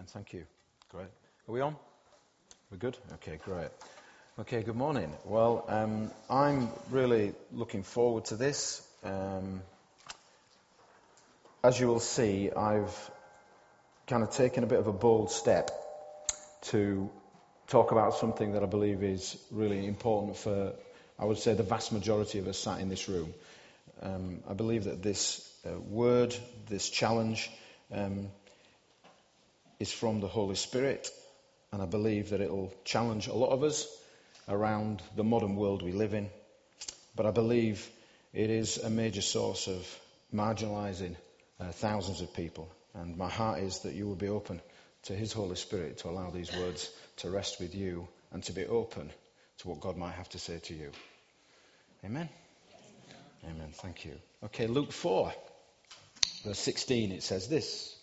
Amen. Thank you. Great. Are we on? We're good? Okay, great. Okay, good morning. Well, um, I'm really looking forward to this. Um, as you will see, I've kind of taken a bit of a bold step to talk about something that I believe is really important for, I would say, the vast majority of us sat in this room. Um, I believe that this uh, word, this challenge, um, is from the Holy Spirit, and I believe that it'll challenge a lot of us around the modern world we live in. But I believe it is a major source of marginalizing uh, thousands of people. And my heart is that you will be open to His Holy Spirit to allow these words to rest with you and to be open to what God might have to say to you. Amen? Amen. Thank you. Okay, Luke 4, verse 16, it says this.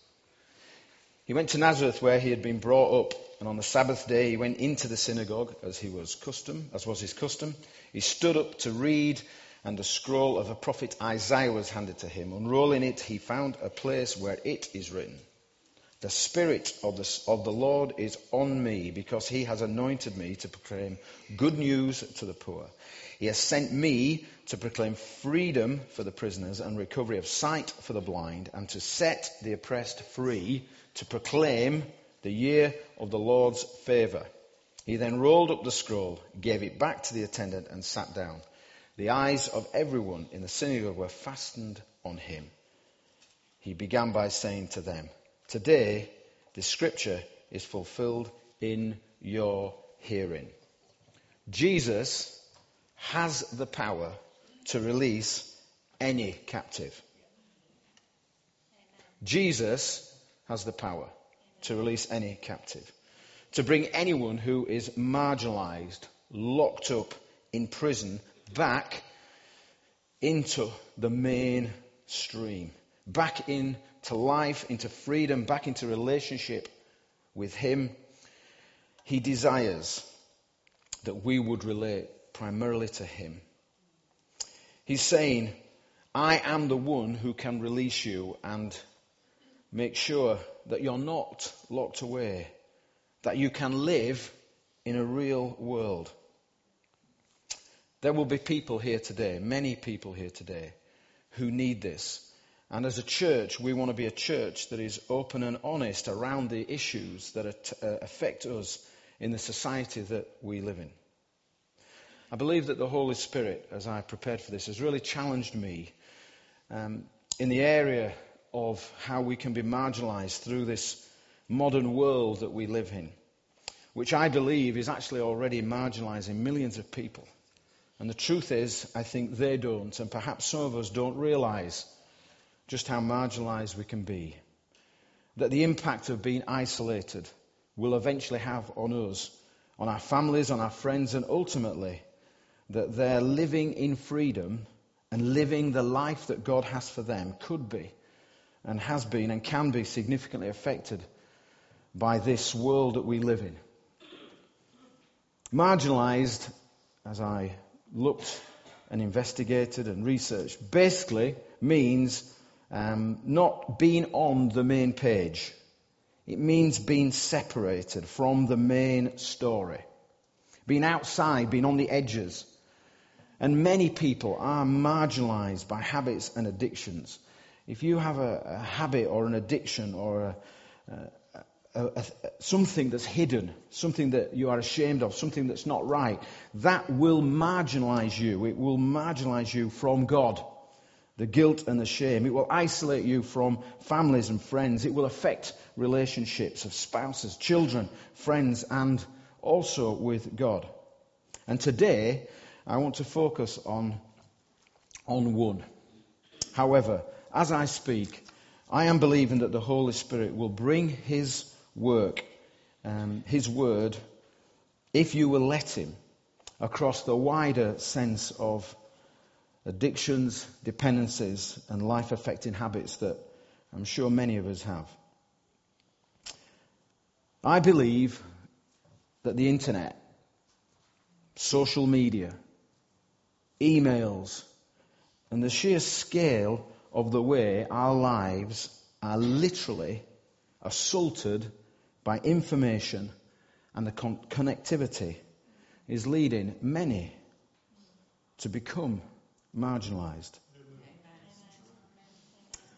He went to Nazareth where he had been brought up, and on the Sabbath day he went into the synagogue as he was custom, as was his custom. He stood up to read, and a scroll of the prophet Isaiah was handed to him. Unrolling it, he found a place where it is written, The Spirit of the, of the Lord is on me, because he has anointed me to proclaim good news to the poor. He has sent me to proclaim freedom for the prisoners and recovery of sight for the blind, and to set the oppressed free to proclaim the year of the Lord's favor. He then rolled up the scroll, gave it back to the attendant, and sat down. The eyes of everyone in the synagogue were fastened on him. He began by saying to them, Today, the scripture is fulfilled in your hearing. Jesus has the power to release any captive. Jesus has the power to release any captive, to bring anyone who is marginalized, locked up in prison, back into the mainstream, back into life, into freedom, back into relationship with Him. He desires that we would relate primarily to Him. He's saying, I am the one who can release you and make sure that you're not locked away, that you can live in a real world. There will be people here today, many people here today, who need this. And as a church, we want to be a church that is open and honest around the issues that uh, affect us in the society that we live in. I believe that the Holy Spirit, as I prepared for this, has really challenged me um, in the area of how we can be marginalized through this modern world that we live in, which I believe is actually already marginalizing millions of people. And the truth is, I think they don't, and perhaps some of us don't realize just how marginalized we can be. That the impact of being isolated will eventually have on us, on our families, on our friends, and ultimately that their living in freedom and living the life that God has for them could be and has been and can be significantly affected by this world that we live in. Marginalized, as I looked and investigated and researched, basically means um, not being on the main page. It means being separated from the main story, being outside, being on the edges. And many people are marginalized by habits and addictions. If you have a, a habit or an addiction or a, a, something that's hidden, something that you are ashamed of, something that's not right, that will marginalize you. It will marginalize you from God. The guilt and the shame. It will isolate you from families and friends. It will affect relationships of spouses, children, friends, and also with God. And today, I want to focus on, on one. However, as I speak, I am believing that the Holy Spirit will bring His work, um, His word, if you will let Him, across the wider sense of addictions, dependencies, and life affecting habits that I'm sure many of us have. I believe that the internet, social media, emails, and the sheer scale of the way our lives are literally assaulted by information and the con- connectivity is leading many to become marginalized.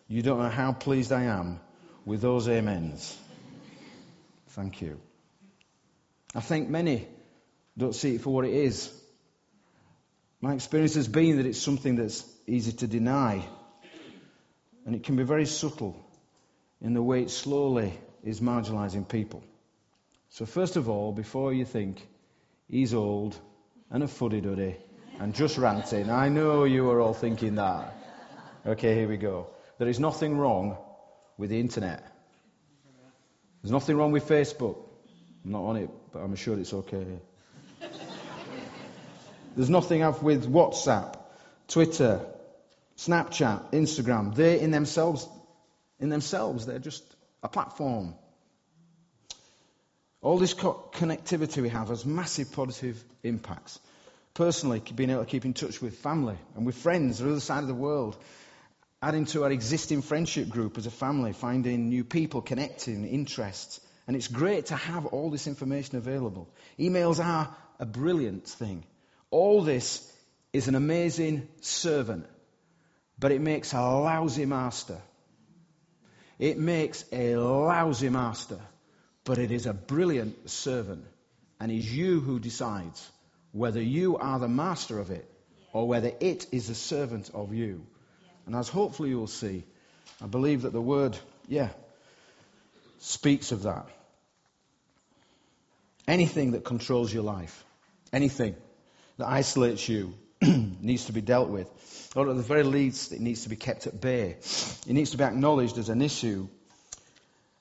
You don't know how pleased I am with those amens. Thank you. I think many don't see it for what it is. My experience has been that it's something that's easy to deny. And it can be very subtle in the way it slowly is marginalizing people. So, first of all, before you think he's old and a fuddy duddy and just ranting, I know you are all thinking that. Okay, here we go. There is nothing wrong with the internet. There's nothing wrong with Facebook. I'm not on it, but I'm sure it's okay. There's nothing up with WhatsApp, Twitter, Snapchat, Instagram. They in themselves, in themselves, they're just a platform. All this co- connectivity we have has massive positive impacts. Personally, being able to keep in touch with family and with friends on the other side of the world, adding to our existing friendship group as a family, finding new people, connecting, interests. And it's great to have all this information available. Emails are a brilliant thing. All this is an amazing servant, but it makes a lousy master. It makes a lousy master, but it is a brilliant servant. And it's you who decides whether you are the master of it or whether it is a servant of you. And as hopefully you'll see, I believe that the word, yeah, speaks of that. Anything that controls your life, anything that isolates you, needs to be dealt with. Or at the very least, it needs to be kept at bay. It needs to be acknowledged as an issue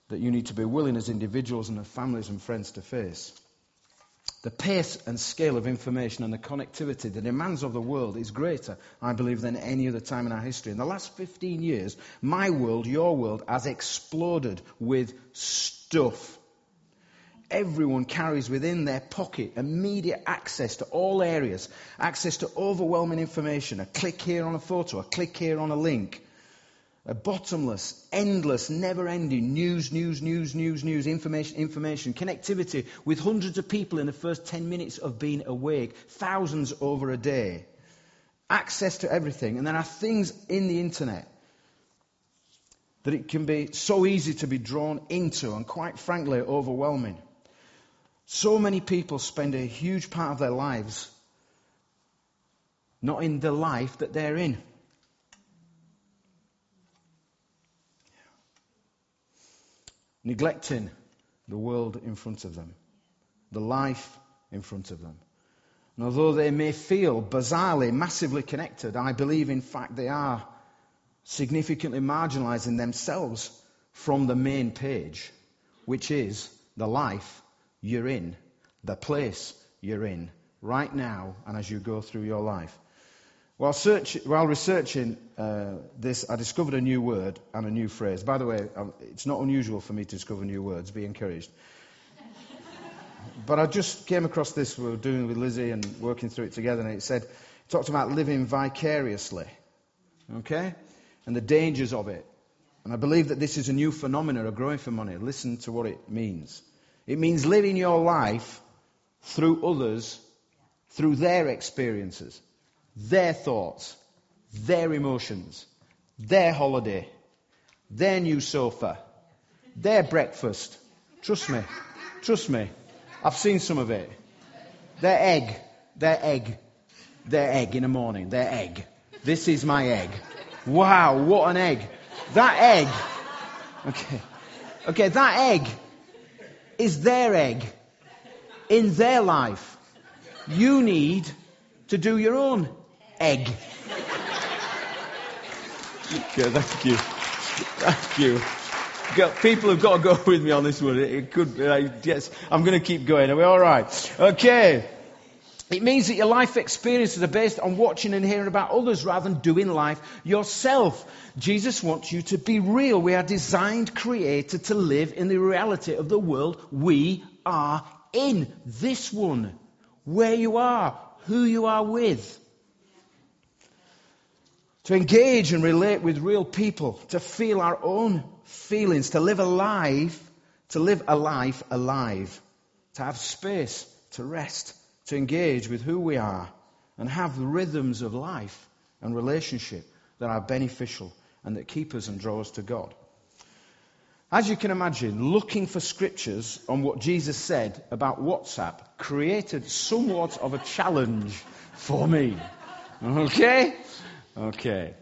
that you need to be willing as individuals and as families and friends to face. The pace and scale of information and the connectivity, the demands of the world is greater, I believe, than any other time in our history. In the last 15 years, my world, your world, has exploded with stuff. Everyone carries within their pocket immediate access to all areas, access to overwhelming information. A click here on a photo, a click here on a link. A bottomless, endless, never ending news, news, news, news, news, information, information, connectivity with hundreds of people in the first 10 minutes of being awake, thousands over a day. Access to everything. And there are things in the internet that it can be so easy to be drawn into and quite frankly overwhelming. So many people spend a huge part of their lives not in the life that they're in. Neglecting the world in front of them, the life in front of them. And although they may feel bizarrely, massively connected, I believe in fact they are significantly marginalizing themselves from the main page, which is the life you're in, the place you're in right now and as you go through your life. While, search, while researching uh, this, I discovered a new word and a new phrase. By the way, um, it's not unusual for me to discover new words. Be encouraged. but I just came across this. We were doing with Lizzie and working through it together, and it said, it talked about living vicariously, okay, and the dangers of it. And I believe that this is a new phenomenon, a growing phenomenon. Listen to what it means. It means living your life through others, through their experiences their thoughts, their emotions, their holiday, their new sofa, their breakfast. Trust me. Trust me. I've seen some of it. Their egg. Their egg. Their egg in the morning. Their egg. This is my egg. Wow, what an egg. That egg. Okay. Okay, that egg is their egg in their life. You need to do your own egg. okay, thank you. Thank you. People have got to go with me on this one. It could, uh, yes, I'm going to keep going. Are we all right? Okay. It means that your life experiences are based on watching and hearing about others rather than doing life yourself. Jesus wants you to be real. We are designed, created to live in the reality of the world we are in. This one. Where you are. Who you are with to engage and relate with real people, to feel our own feelings, to live a life to live a life alive, to have space to rest, to engage with who we are, and have the rhythms of life and relationship that are beneficial and that keep us and draw us to God. As you can imagine, looking for scriptures on what Jesus said about WhatsApp created somewhat of a challenge for me. Okay? Okay.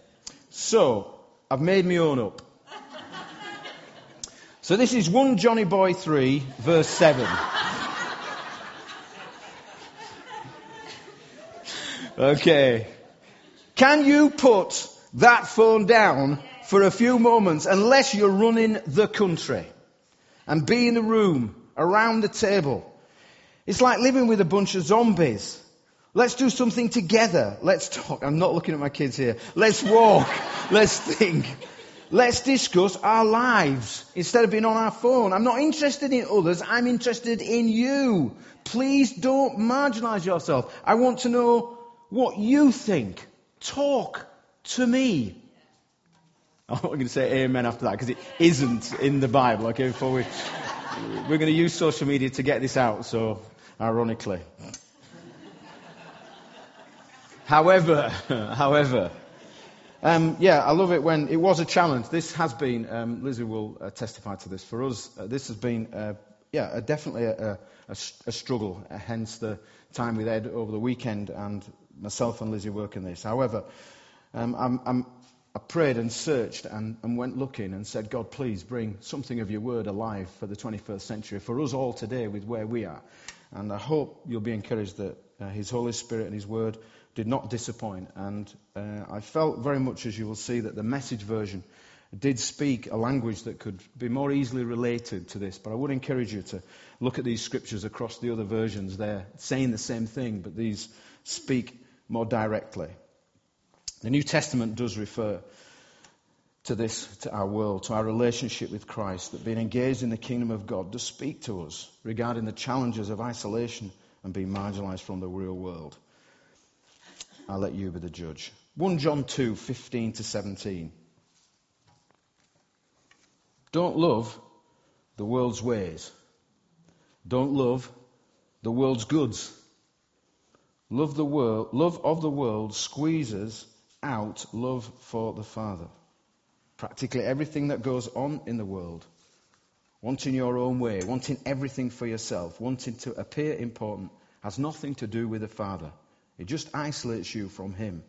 So, I've made my own up. So this is 1 Johnny Boy 3, verse 7. Okay. Can you put that phone down for a few moments unless you're running the country and be in the room around the table? It's like living with a bunch of zombies. Let's do something together. Let's talk. I'm not looking at my kids here. Let's walk. Let's think. Let's discuss our lives instead of being on our phone. I'm not interested in others. I'm interested in you. Please don't marginalize yourself. I want to know what you think. Talk to me. I'm not going to say amen after that because it isn't in the Bible. Okay, before we, we're going to use social media to get this out. So, ironically. However, however, um, yeah, I love it when it was a challenge. This has been, um, Lizzie will uh, testify to this. For us, uh, this has been, uh, yeah, definitely a, a, a struggle. Uh, hence the time with Ed over the weekend and myself and Lizzie working this. However, um, I'm, I'm, i prayed and searched and, and, went looking and said, God, please bring something of your word alive for the 21st century, for us all today with where we are. And I hope you'll be encouraged that uh, His Holy Spirit and His word did not disappoint. And uh, I felt very much, as you will see, that the message version did speak a language that could be more easily related to this. But I would encourage you to look at these scriptures across the other versions. They're saying the same thing, but these speak more directly. The New Testament does refer to this, to our world, to our relationship with Christ, that being engaged in the kingdom of God does speak to us regarding the challenges of isolation and being marginalized from the real world. I'll let you be the judge. 1 John 2 15 to 17. Don't love the world's ways. Don't love the world's goods. Love, the world, love of the world squeezes out love for the Father. Practically everything that goes on in the world, wanting your own way, wanting everything for yourself, wanting to appear important, has nothing to do with the Father. It just isolates you from Him.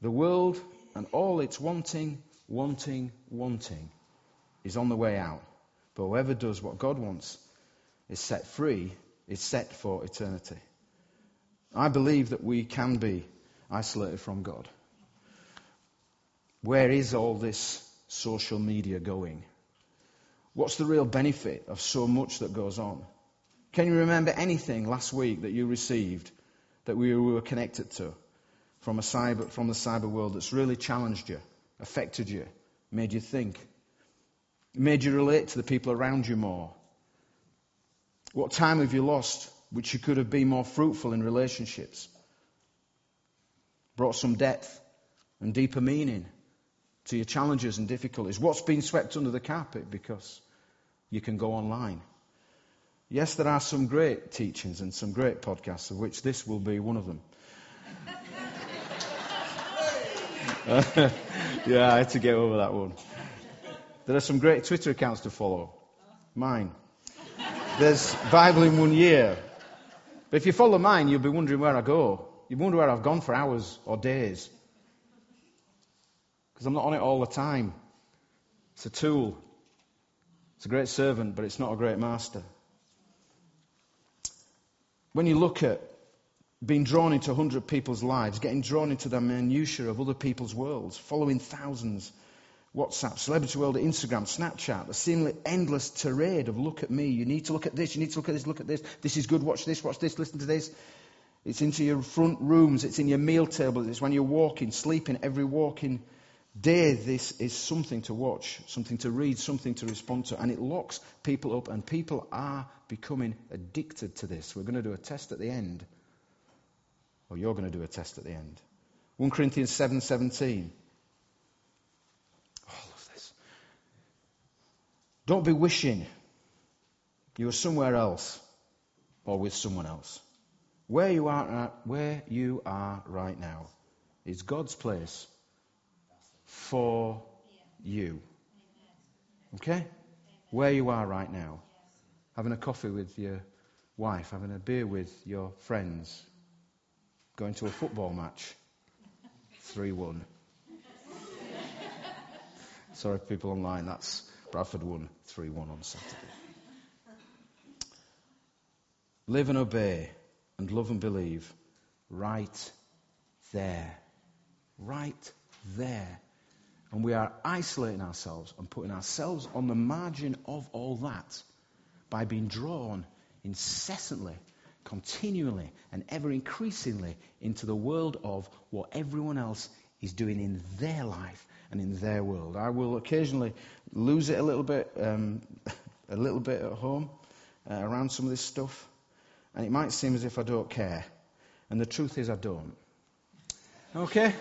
The world and all its wanting, wanting, wanting is on the way out. But whoever does what God wants is set free, is set for eternity. I believe that we can be isolated from God. Where is all this social media going? What's the real benefit of so much that goes on? Can you remember anything last week that you received that we were connected to from, a cyber, from the cyber world that's really challenged you, affected you, made you think, made you relate to the people around you more? What time have you lost which you could have been more fruitful in relationships? Brought some depth and deeper meaning to your challenges and difficulties? What's been swept under the carpet because you can go online? Yes, there are some great teachings and some great podcasts, of which this will be one of them. yeah, I had to get over that one. There are some great Twitter accounts to follow. Mine. There's Bible in one year. But if you follow mine, you'll be wondering where I go. You wonder where I've gone for hours or days because I'm not on it all the time. It's a tool. It's a great servant, but it's not a great master. When you look at being drawn into 100 people's lives, getting drawn into the minutiae of other people's worlds, following thousands, WhatsApp, Celebrity World, Instagram, Snapchat, a seemingly endless tirade of look at me, you need to look at this, you need to look at this, look at this, this is good, watch this, watch this, listen to this. It's into your front rooms, it's in your meal tables, it's when you're walking, sleeping, every walking day this is something to watch, something to read, something to respond to, and it locks people up, and people are becoming addicted to this. We're going to do a test at the end, or you're going to do a test at the end. 1 Corinthians 7:17. 7, All of oh, this. Don't be wishing You are somewhere else or with someone else. Where you are, at, where you are right now is God's place for you. Okay? Where you are right now. Having a coffee with your wife, having a beer with your friends, going to a football match. 3 1. Sorry, people online, that's Bradford won 3 1 on Saturday. Live and obey and love and believe right there. Right there. And we are isolating ourselves and putting ourselves on the margin of all that by being drawn incessantly, continually, and ever increasingly into the world of what everyone else is doing in their life and in their world. I will occasionally lose it a little bit, um, a little bit at home uh, around some of this stuff, and it might seem as if I don't care. And the truth is, I don't. Okay?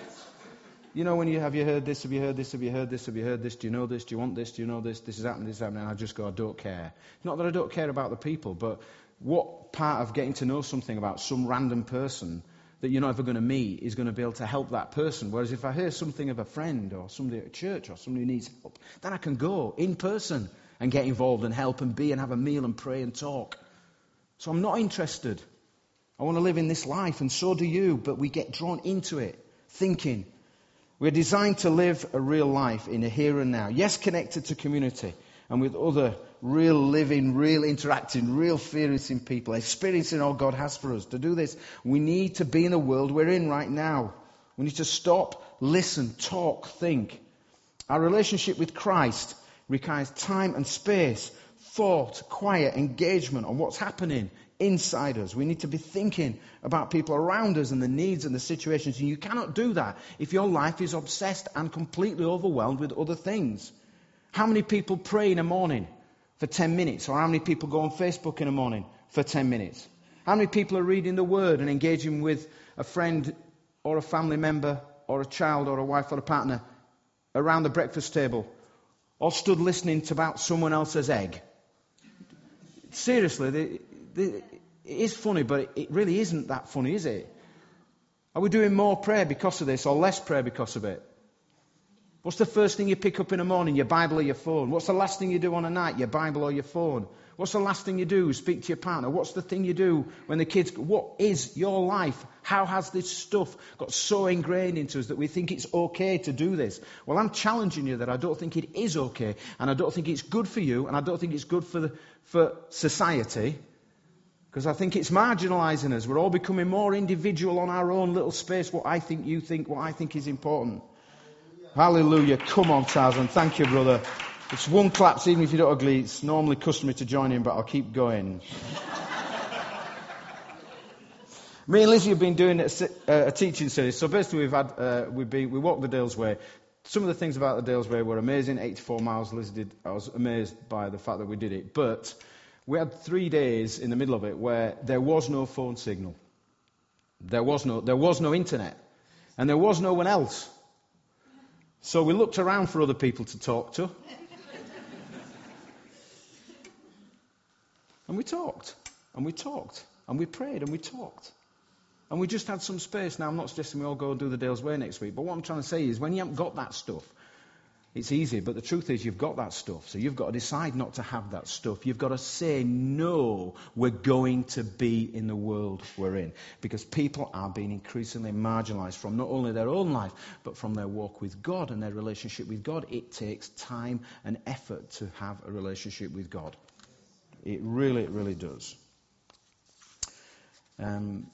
You know, when you have you heard this, have you heard this, have you heard this, have you heard this, do you know this, do you want this, do you know this, this is happening, this is happening, and I just go, I don't care. Not that I don't care about the people, but what part of getting to know something about some random person that you're not ever going to meet is going to be able to help that person? Whereas if I hear something of a friend or somebody at church or somebody who needs help, then I can go in person and get involved and help and be and have a meal and pray and talk. So I'm not interested. I want to live in this life, and so do you, but we get drawn into it, thinking, we're designed to live a real life in a here and now. Yes, connected to community and with other real living, real interacting, real experiencing people, experiencing all God has for us. To do this, we need to be in the world we're in right now. We need to stop, listen, talk, think. Our relationship with Christ requires time and space, thought, quiet engagement on what's happening inside us. We need to be thinking about people around us and the needs and the situations. And you cannot do that if your life is obsessed and completely overwhelmed with other things. How many people pray in a morning for 10 minutes? Or how many people go on Facebook in a morning for 10 minutes? How many people are reading the Word and engaging with a friend or a family member or a child or a wife or a partner around the breakfast table or stood listening to about someone else's egg? Seriously, it is funny, but it really isn't that funny, is it? Are we doing more prayer because of this or less prayer because of it? What's the first thing you pick up in the morning? Your Bible or your phone? What's the last thing you do on a night? Your Bible or your phone? What's the last thing you do? Speak to your partner. What's the thing you do when the kids, what is your life? How has this stuff got so ingrained into us that we think it's okay to do this? Well, I'm challenging you that I don't think it is okay, and I don't think it's good for you, and I don't think it's good for, the, for society. Because I think it's marginalizing us. We're all becoming more individual on our own little space. What I think, you think, what I think is important. Hallelujah. Come on, Tarzan. Thank you, brother. It's one clap, even if you don't agree. It's normally customary to join in, but I'll keep going. Me and Lizzie have been doing a, a teaching series. So basically, we've had uh, we've been we walked the Dales Way. Some of the things about the Dales Way were amazing. 84 miles. Lizzie did. I was amazed by the fact that we did it. But we had three days in the middle of it where there was no phone signal. There was no, there was no internet. And there was no one else. So we looked around for other people to talk to. and we talked. And we talked. And we prayed and we talked. And we just had some space. Now, I'm not suggesting we all go and do the Dales Way next week, but what I'm trying to say is when you haven't got that stuff, it's easy, but the truth is you've got that stuff. So you've got to decide not to have that stuff. You've got to say, no, we're going to be in the world we're in. Because people are being increasingly marginalized from not only their own life, but from their walk with God and their relationship with God. It takes time and effort to have a relationship with God. It really, really does. Um,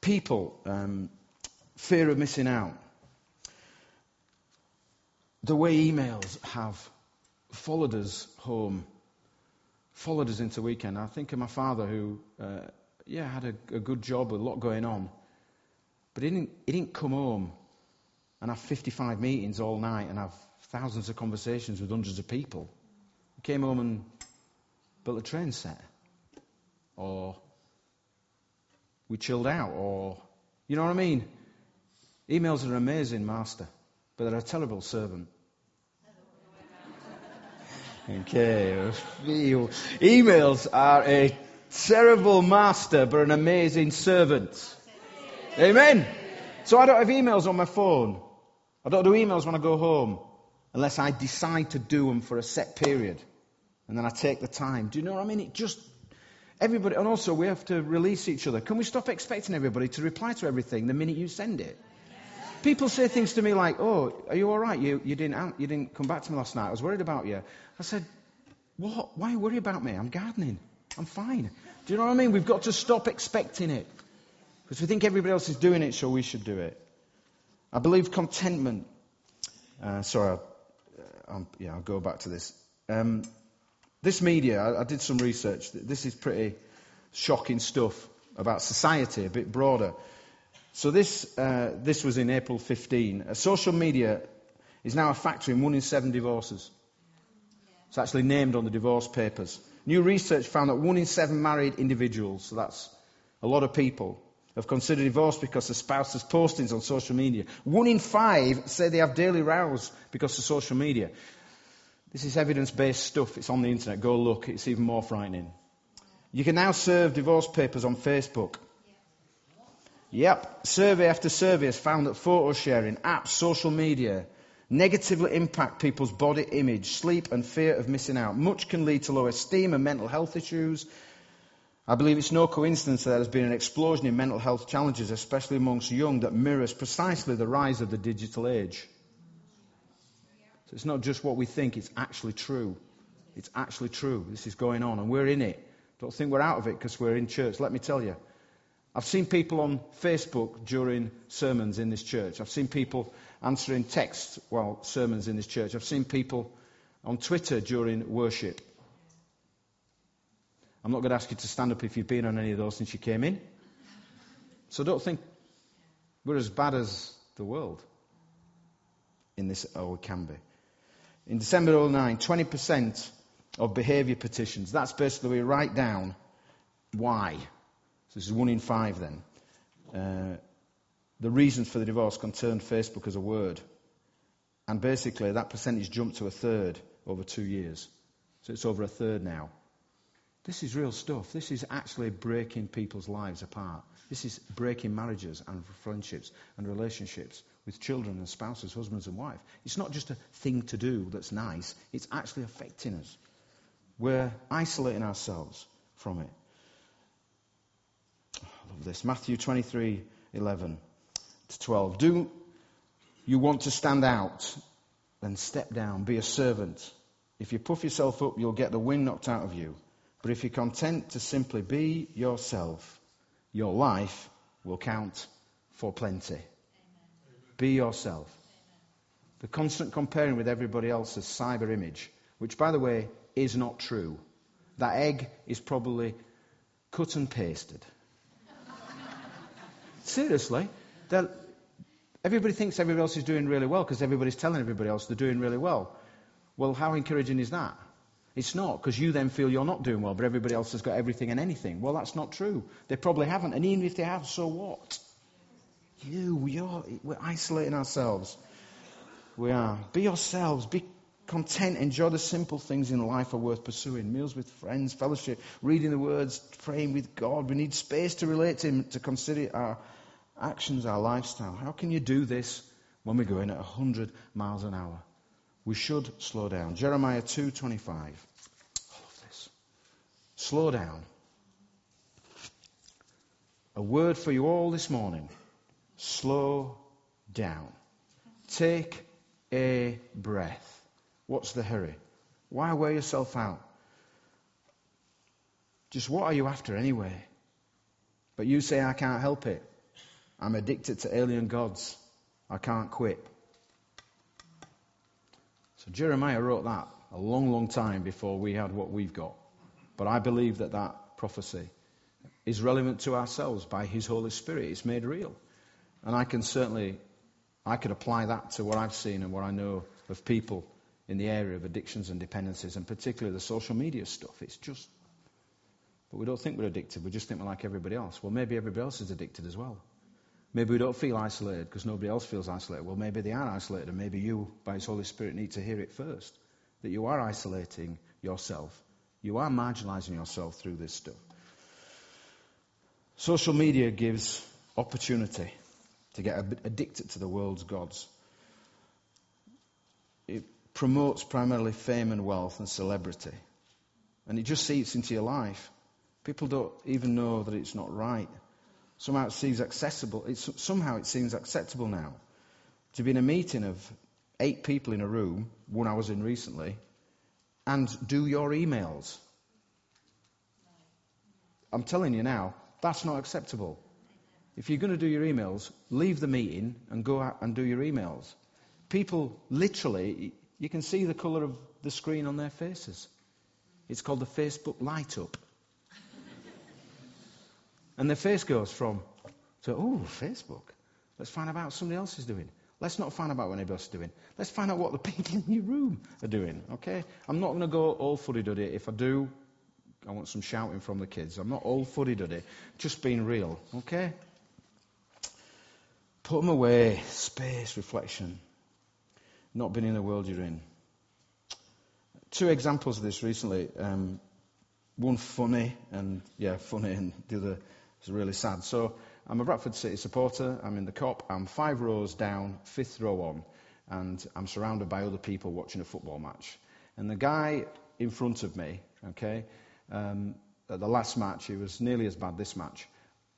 people, um, fear of missing out the way emails have followed us home, followed us into weekend. I think of my father who, uh, yeah, had a, a, good job, a lot going on, but he didn't, he didn't come home and have 55 meetings all night and have thousands of conversations with hundreds of people. He came home and built a train set, or we chilled out, or you know what I mean. Emails are an amazing master but they're a terrible servant. Okay. Emails are a terrible master, but an amazing servant. Amen. So I don't have emails on my phone. I don't do emails when I go home unless I decide to do them for a set period. And then I take the time. Do you know what I mean? It just, everybody, and also we have to release each other. Can we stop expecting everybody to reply to everything the minute you send it? People say things to me like, oh, are you all right? You, you, didn't, you didn't come back to me last night. I was worried about you. I said, what? Why worry about me? I'm gardening. I'm fine. Do you know what I mean? We've got to stop expecting it. Because we think everybody else is doing it, so we should do it. I believe contentment. Uh, sorry, I'll, uh, yeah, I'll go back to this. Um, this media, I, I, did some research. This is pretty shocking stuff about society, a bit broader. So this, uh, this was in April 15. Uh, social media is now a factor in one in seven divorces. It's actually named on the divorce papers. New research found that one in seven married individuals, so that's a lot of people, have considered divorce because the spouse's postings on social media. One in five say they have daily rows because of social media. This is evidence based stuff. It's on the internet. Go look. It's even more frightening. You can now serve divorce papers on Facebook. Yep. Survey after survey has found that photo sharing, apps, social media, negatively impact people's body image, sleep, and fear of missing out. Much can lead to low esteem and mental health issues. I believe it's no coincidence that there's been an explosion in mental health challenges, especially amongst young, that mirrors precisely the rise of the digital age. So it's not just what we think, it's actually true. It's actually true. This is going on, and we're in it. Don't think we're out of it because we're in church. Let me tell you. I've seen people on Facebook during sermons in this church. I've seen people answering texts while sermons in this church. I've seen people on Twitter during worship. I'm not going to ask you to stand up if you've been on any of those since you came in. So don't think we're as bad as the world in this, or we can be. In December 09, 20% of behaviour petitions, that's basically we write down why. So this is one in five then. Uh, the reasons for the divorce concerned Facebook as a word. And basically, that percentage jumped to a third over two years. So it's over a third now. This is real stuff. This is actually breaking people's lives apart. This is breaking marriages and friendships and relationships with children and spouses, husbands and wives. It's not just a thing to do that's nice, it's actually affecting us. We're isolating ourselves from it. Love this. Matthew 23 11 to 12. Do you want to stand out? Then step down, be a servant. If you puff yourself up, you'll get the wind knocked out of you. But if you're content to simply be yourself, your life will count for plenty. Amen. Be yourself. Amen. The constant comparing with everybody else's cyber image, which, by the way, is not true. That egg is probably cut and pasted. Seriously, everybody thinks everybody else is doing really well because everybody's telling everybody else they're doing really well. Well, how encouraging is that? It's not, because you then feel you're not doing well, but everybody else has got everything and anything. Well, that's not true. They probably haven't. And even if they have, so what? You, we are, we're isolating ourselves. We are. Be yourselves. Be content. Enjoy the simple things in life are worth pursuing. Meals with friends, fellowship, reading the words, praying with God. We need space to relate to Him, to consider our actions, our lifestyle. How can you do this when we're going at 100 miles an hour? We should slow down. Jeremiah 2:25. I love this. Slow down. A word for you all this morning. Slow down. Take a breath. What's the hurry? Why wear yourself out? Just what are you after anyway? But you say, I can't help it. I'm addicted to alien gods. I can't quit. So Jeremiah wrote that a long, long time before we had what we've got. But I believe that that prophecy is relevant to ourselves by His Holy Spirit. It's made real. And I can certainly, I could apply that to what I've seen and what I know of people in the area of addictions and dependencies, and particularly the social media stuff. It's just, but we don't think we're addicted. We just think we're like everybody else. Well, maybe everybody else is addicted as well. Maybe we don't feel isolated because nobody else feels isolated. Well, maybe they are isolated, and maybe you, by His Holy Spirit, need to hear it first. that you are isolating yourself. You are marginalizing yourself through this stuff. Social media gives opportunity to get addicted to the world's gods. It promotes primarily fame and wealth and celebrity. And it just seeps into your life. People don't even know that it's not right. Somehow it seems accessible. It's, somehow it seems acceptable now to be in a meeting of eight people in a room, one I was in recently, and do your emails. I'm telling you now, that's not acceptable. If you're going to do your emails, leave the meeting and go out and do your emails. People literally, you can see the colour of the screen on their faces. It's called the Facebook light up. And their face goes from, to, oh, Facebook. Let's find out what somebody else is doing. Let's not find out what anybody else is doing. Let's find out what the people in your room are doing, okay? I'm not going to go all fuddy-duddy. If I do, I want some shouting from the kids. I'm not all fuddy-duddy. Just being real, okay? Put them away. Space, reflection. Not being in the world you're in. Two examples of this recently. Um, one funny, and yeah, funny, and the other is really sad. So I'm a Bradford City supporter. I'm in the Kop. I'm five rows down, fifth row on, and I'm surrounded by other people watching a football match. And the guy in front of me, okay, um, at the last match, he was nearly as bad this match.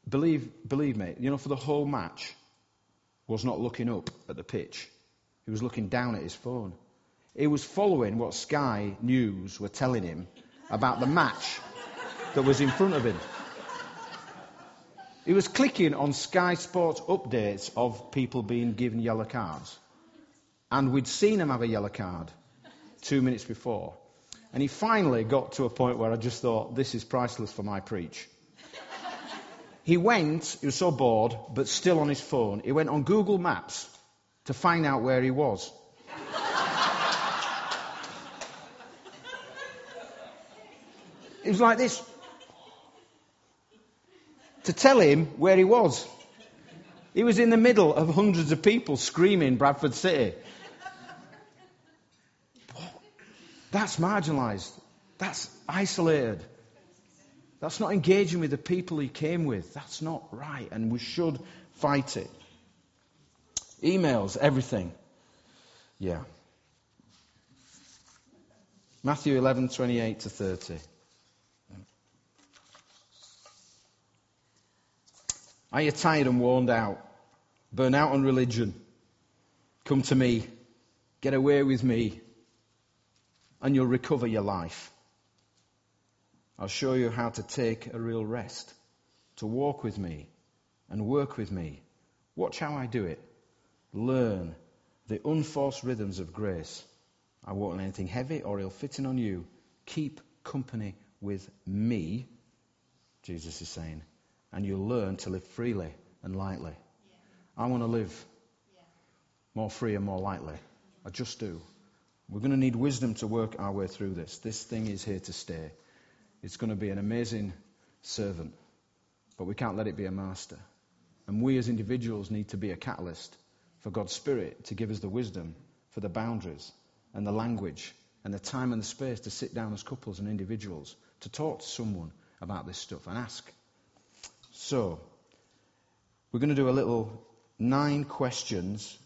Believe, believe me, you know, for the whole match, was not looking up at the pitch. He was looking down at his phone. He was following what Sky News were telling him about the match that was in front of him. He was clicking on Sky Sports updates of people being given yellow cards. And we'd seen him have a yellow card two minutes before. And he finally got to a point where I just thought, this is priceless for my preach. he went, he was so bored, but still on his phone, he went on Google Maps to find out where he was. it was like this to tell him where he was. He was in the middle of hundreds of people screaming Bradford City. That's marginalised. That's isolated. That's not engaging with the people he came with. That's not right, and we should fight it. Emails, everything. Yeah. Matthew 11, 28 to 30. Are you tired and worn out? Burn out on religion? Come to me. Get away with me. And you'll recover your life. I'll show you how to take a real rest, to walk with me and work with me. Watch how I do it. Learn the unforced rhythms of grace. I won't let anything heavy or ill fitting on you. Keep company with me, Jesus is saying and you'll learn to live freely and lightly. I want to live more free and more lightly. I just do. We're going to need wisdom to work our way through this. This thing is here to stay. It's going to be an amazing servant, but we can't let it be a master. And we as individuals need to be a catalyst for God's Spirit to give us the wisdom for the boundaries and the language and the time and the space to sit down as couples and individuals to talk to someone about this stuff and ask so, we're going to do a little nine questions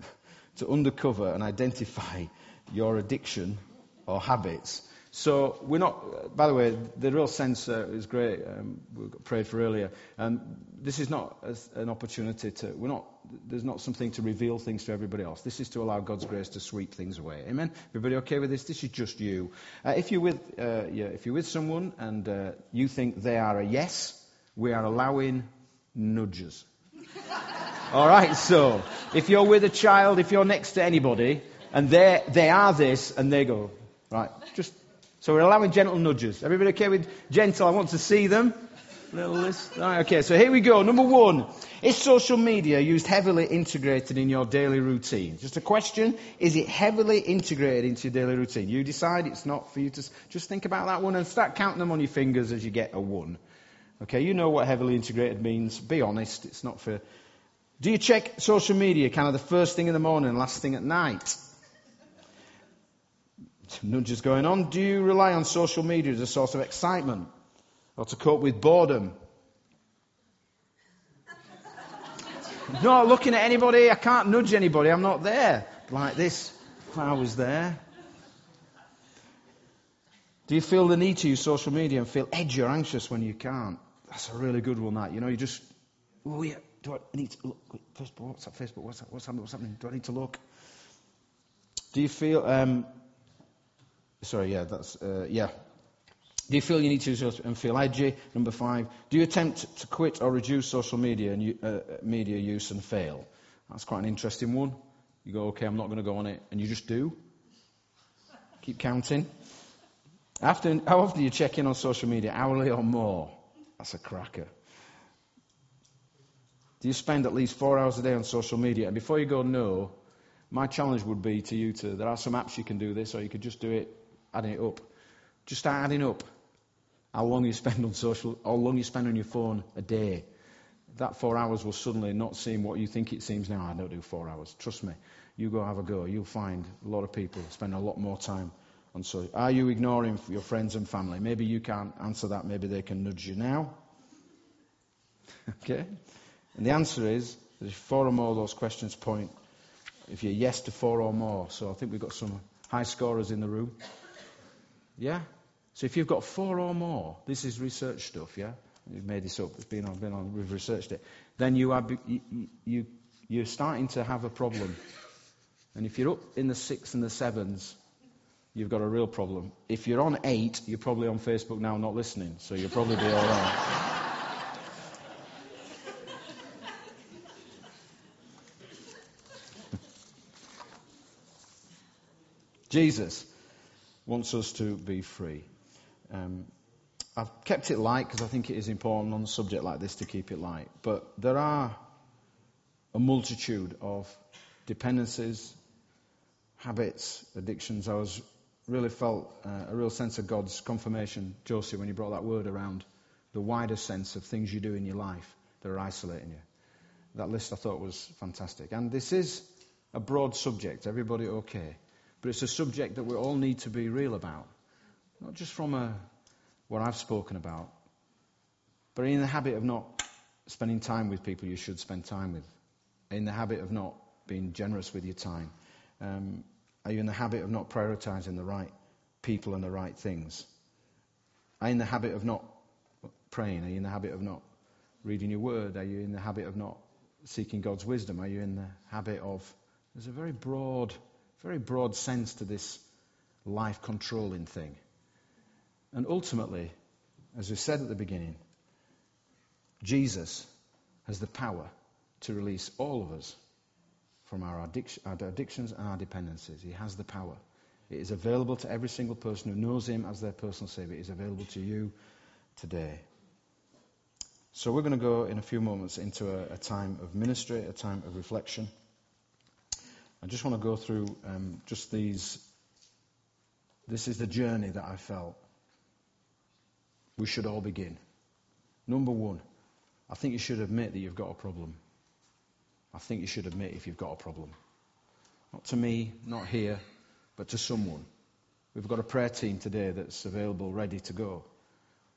to undercover and identify your addiction or habits. So we're not, by the way, the real sense uh, is great. Um, we prayed for earlier. Um, this is not an opportunity to, we're not, there's not something to reveal things to everybody else. This is to allow God's grace to sweep things away. Amen? Everybody okay with this? This is just you. Uh, if you're with, uh, yeah, if you're with someone and uh, you think they are a yes, we are allowing nudges. All right, so if you're with a child, if you're next to anybody, and they they are this, and they go, right, just so we're allowing gentle nudges. Everybody okay with gentle? I want to see them. Little list. All right, okay, so here we go. Number one. Is social media used heavily integrated in your daily routine? Just a question. Is it heavily integrated into your daily routine? You decide it's not for you to just think about that one and start counting them on your fingers as you get a one. Okay, you know what heavily integrated means. Be honest, it's not for. Do you check social media kind of the first thing in the morning and last thing at night? Some nudges going on. Do you rely on social media as a source of excitement or to cope with boredom? not looking at anybody. I can't nudge anybody. I'm not there. Like this. I was there. Do you feel the need to use social media and feel edgy or anxious when you can't? That's a really good one, that. You know, you just, oh yeah, do I need to look? Wait, Facebook, what's that? Facebook, what's, that, what's, happening, what's happening? Do I need to look? Do you feel, um, sorry, yeah, that's, uh, yeah. Do you feel you need to and feel edgy? Number five, do you attempt to quit or reduce social media and uh, media use and fail? That's quite an interesting one. You go, okay, I'm not going to go on it, and you just do. Keep counting. After, how often do you check in on social media? Hourly or more? That's a cracker. Do you spend at least four hours a day on social media? And before you go, no, my challenge would be to you to, there are some apps you can do this, or you could just do it, adding it up. Just start adding up how long you spend on social, how long you spend on your phone a day. That four hours will suddenly not seem what you think it seems now. I don't do four hours. Trust me. You go have a go. You'll find a lot of people spend a lot more time and so, are you ignoring your friends and family? Maybe you can't answer that. Maybe they can nudge you now. okay? And the answer is there's four or more of those questions point. If you're yes to four or more, so I think we've got some high scorers in the room. Yeah? So if you've got four or more, this is research stuff, yeah? You've made this up. It's been on, been on, we've researched it. Then you are, you, you, you're starting to have a problem. And if you're up in the six and the sevens, you've got a real problem. If you're on eight, you're probably on Facebook now not listening, so you'll probably be all right. Jesus wants us to be free. Um, I've kept it light because I think it is important on a subject like this to keep it light. But there are a multitude of dependencies, habits, addictions. I was really felt uh, a real sense of God's confirmation, Josie, when you brought that word around the wider sense of things you do in your life that are isolating you. That list I thought was fantastic. And this is a broad subject, everybody okay. But it's a subject that we all need to be real about. Not just from a, what I've spoken about, but in the habit of not spending time with people you should spend time with. In the habit of not being generous with your time. Um, are you in the habit of not prioritizing the right people and the right things? Are you in the habit of not praying? Are you in the habit of not reading your word? Are you in the habit of not seeking God's wisdom? Are you in the habit of. There's a very broad, very broad sense to this life controlling thing. And ultimately, as we said at the beginning, Jesus has the power to release all of us from our, addic- our addictions and our dependencies. He has the power. It is available to every single person who knows Him as their personal Savior. It is available to you today. So we're going to go in a few moments into a, a time of ministry, a time of reflection. I just want to go through um, just these. This is the journey that I felt we should all begin. Number one, I think you should admit that you've got a problem. I think you should admit if you've got a problem. Not to me, not here, but to someone. We've got a prayer team today that's available, ready to go.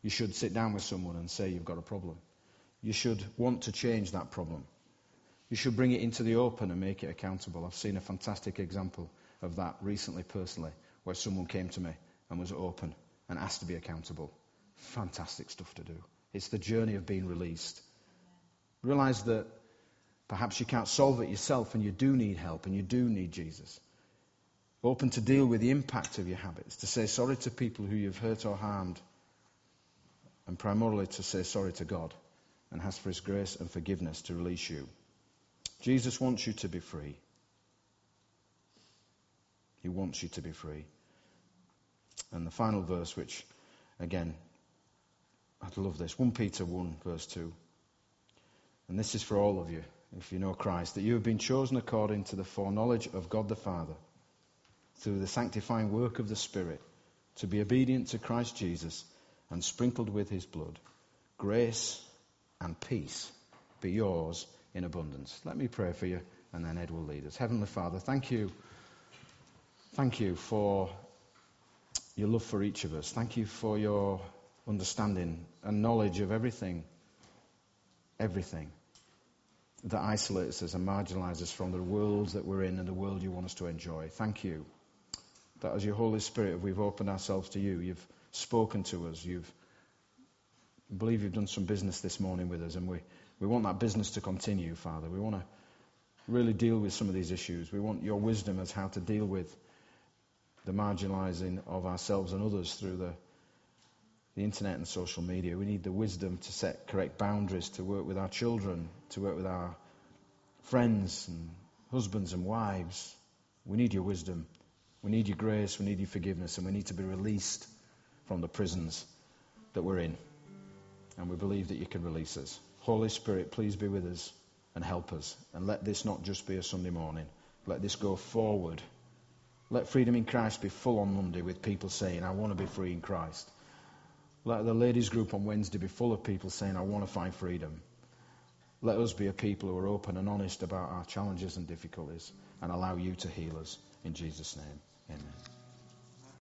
You should sit down with someone and say you've got a problem. You should want to change that problem. You should bring it into the open and make it accountable. I've seen a fantastic example of that recently, personally, where someone came to me and was open and asked to be accountable. Fantastic stuff to do. It's the journey of being released. Realize that Perhaps you can't solve it yourself and you do need help and you do need Jesus. Open to deal with the impact of your habits, to say sorry to people who you've hurt or harmed, and primarily to say sorry to God and ask for His grace and forgiveness to release you. Jesus wants you to be free. He wants you to be free. And the final verse, which, again, I'd love this 1 Peter 1, verse 2. And this is for all of you if you know Christ, that you have been chosen according to the foreknowledge of God the Father, through the sanctifying work of the Spirit, to be obedient to Christ Jesus and sprinkled with his blood. Grace and peace be yours in abundance. Let me pray for you, and then Ed will lead us. Heavenly Father, thank you. Thank you for your love for each of us. Thank you for your understanding and knowledge of everything, everything that isolates us and marginalizes us from the world that we're in and the world you want us to enjoy. Thank you that as your Holy Spirit, we've opened ourselves to you. You've spoken to us. You've I believe you've done some business this morning with us, and we, we want that business to continue, Father. We want to really deal with some of these issues. We want your wisdom as how to deal with the marginalizing of ourselves and others through the, the internet and social media. We need the wisdom to set correct boundaries, to work with our children, to work with our friends and husbands and wives. We need your wisdom. We need your grace. We need your forgiveness. And we need to be released from the prisons that we're in. And we believe that you can release us. Holy Spirit, please be with us and help us. And let this not just be a Sunday morning. Let this go forward. Let Freedom in Christ be full on Monday with people saying, I want to be free in Christ. Let the ladies group on Wednesday be full of people saying, I want to find freedom. Let us be a people who are open and honest about our challenges and difficulties and allow you to heal us. In Jesus' name, amen.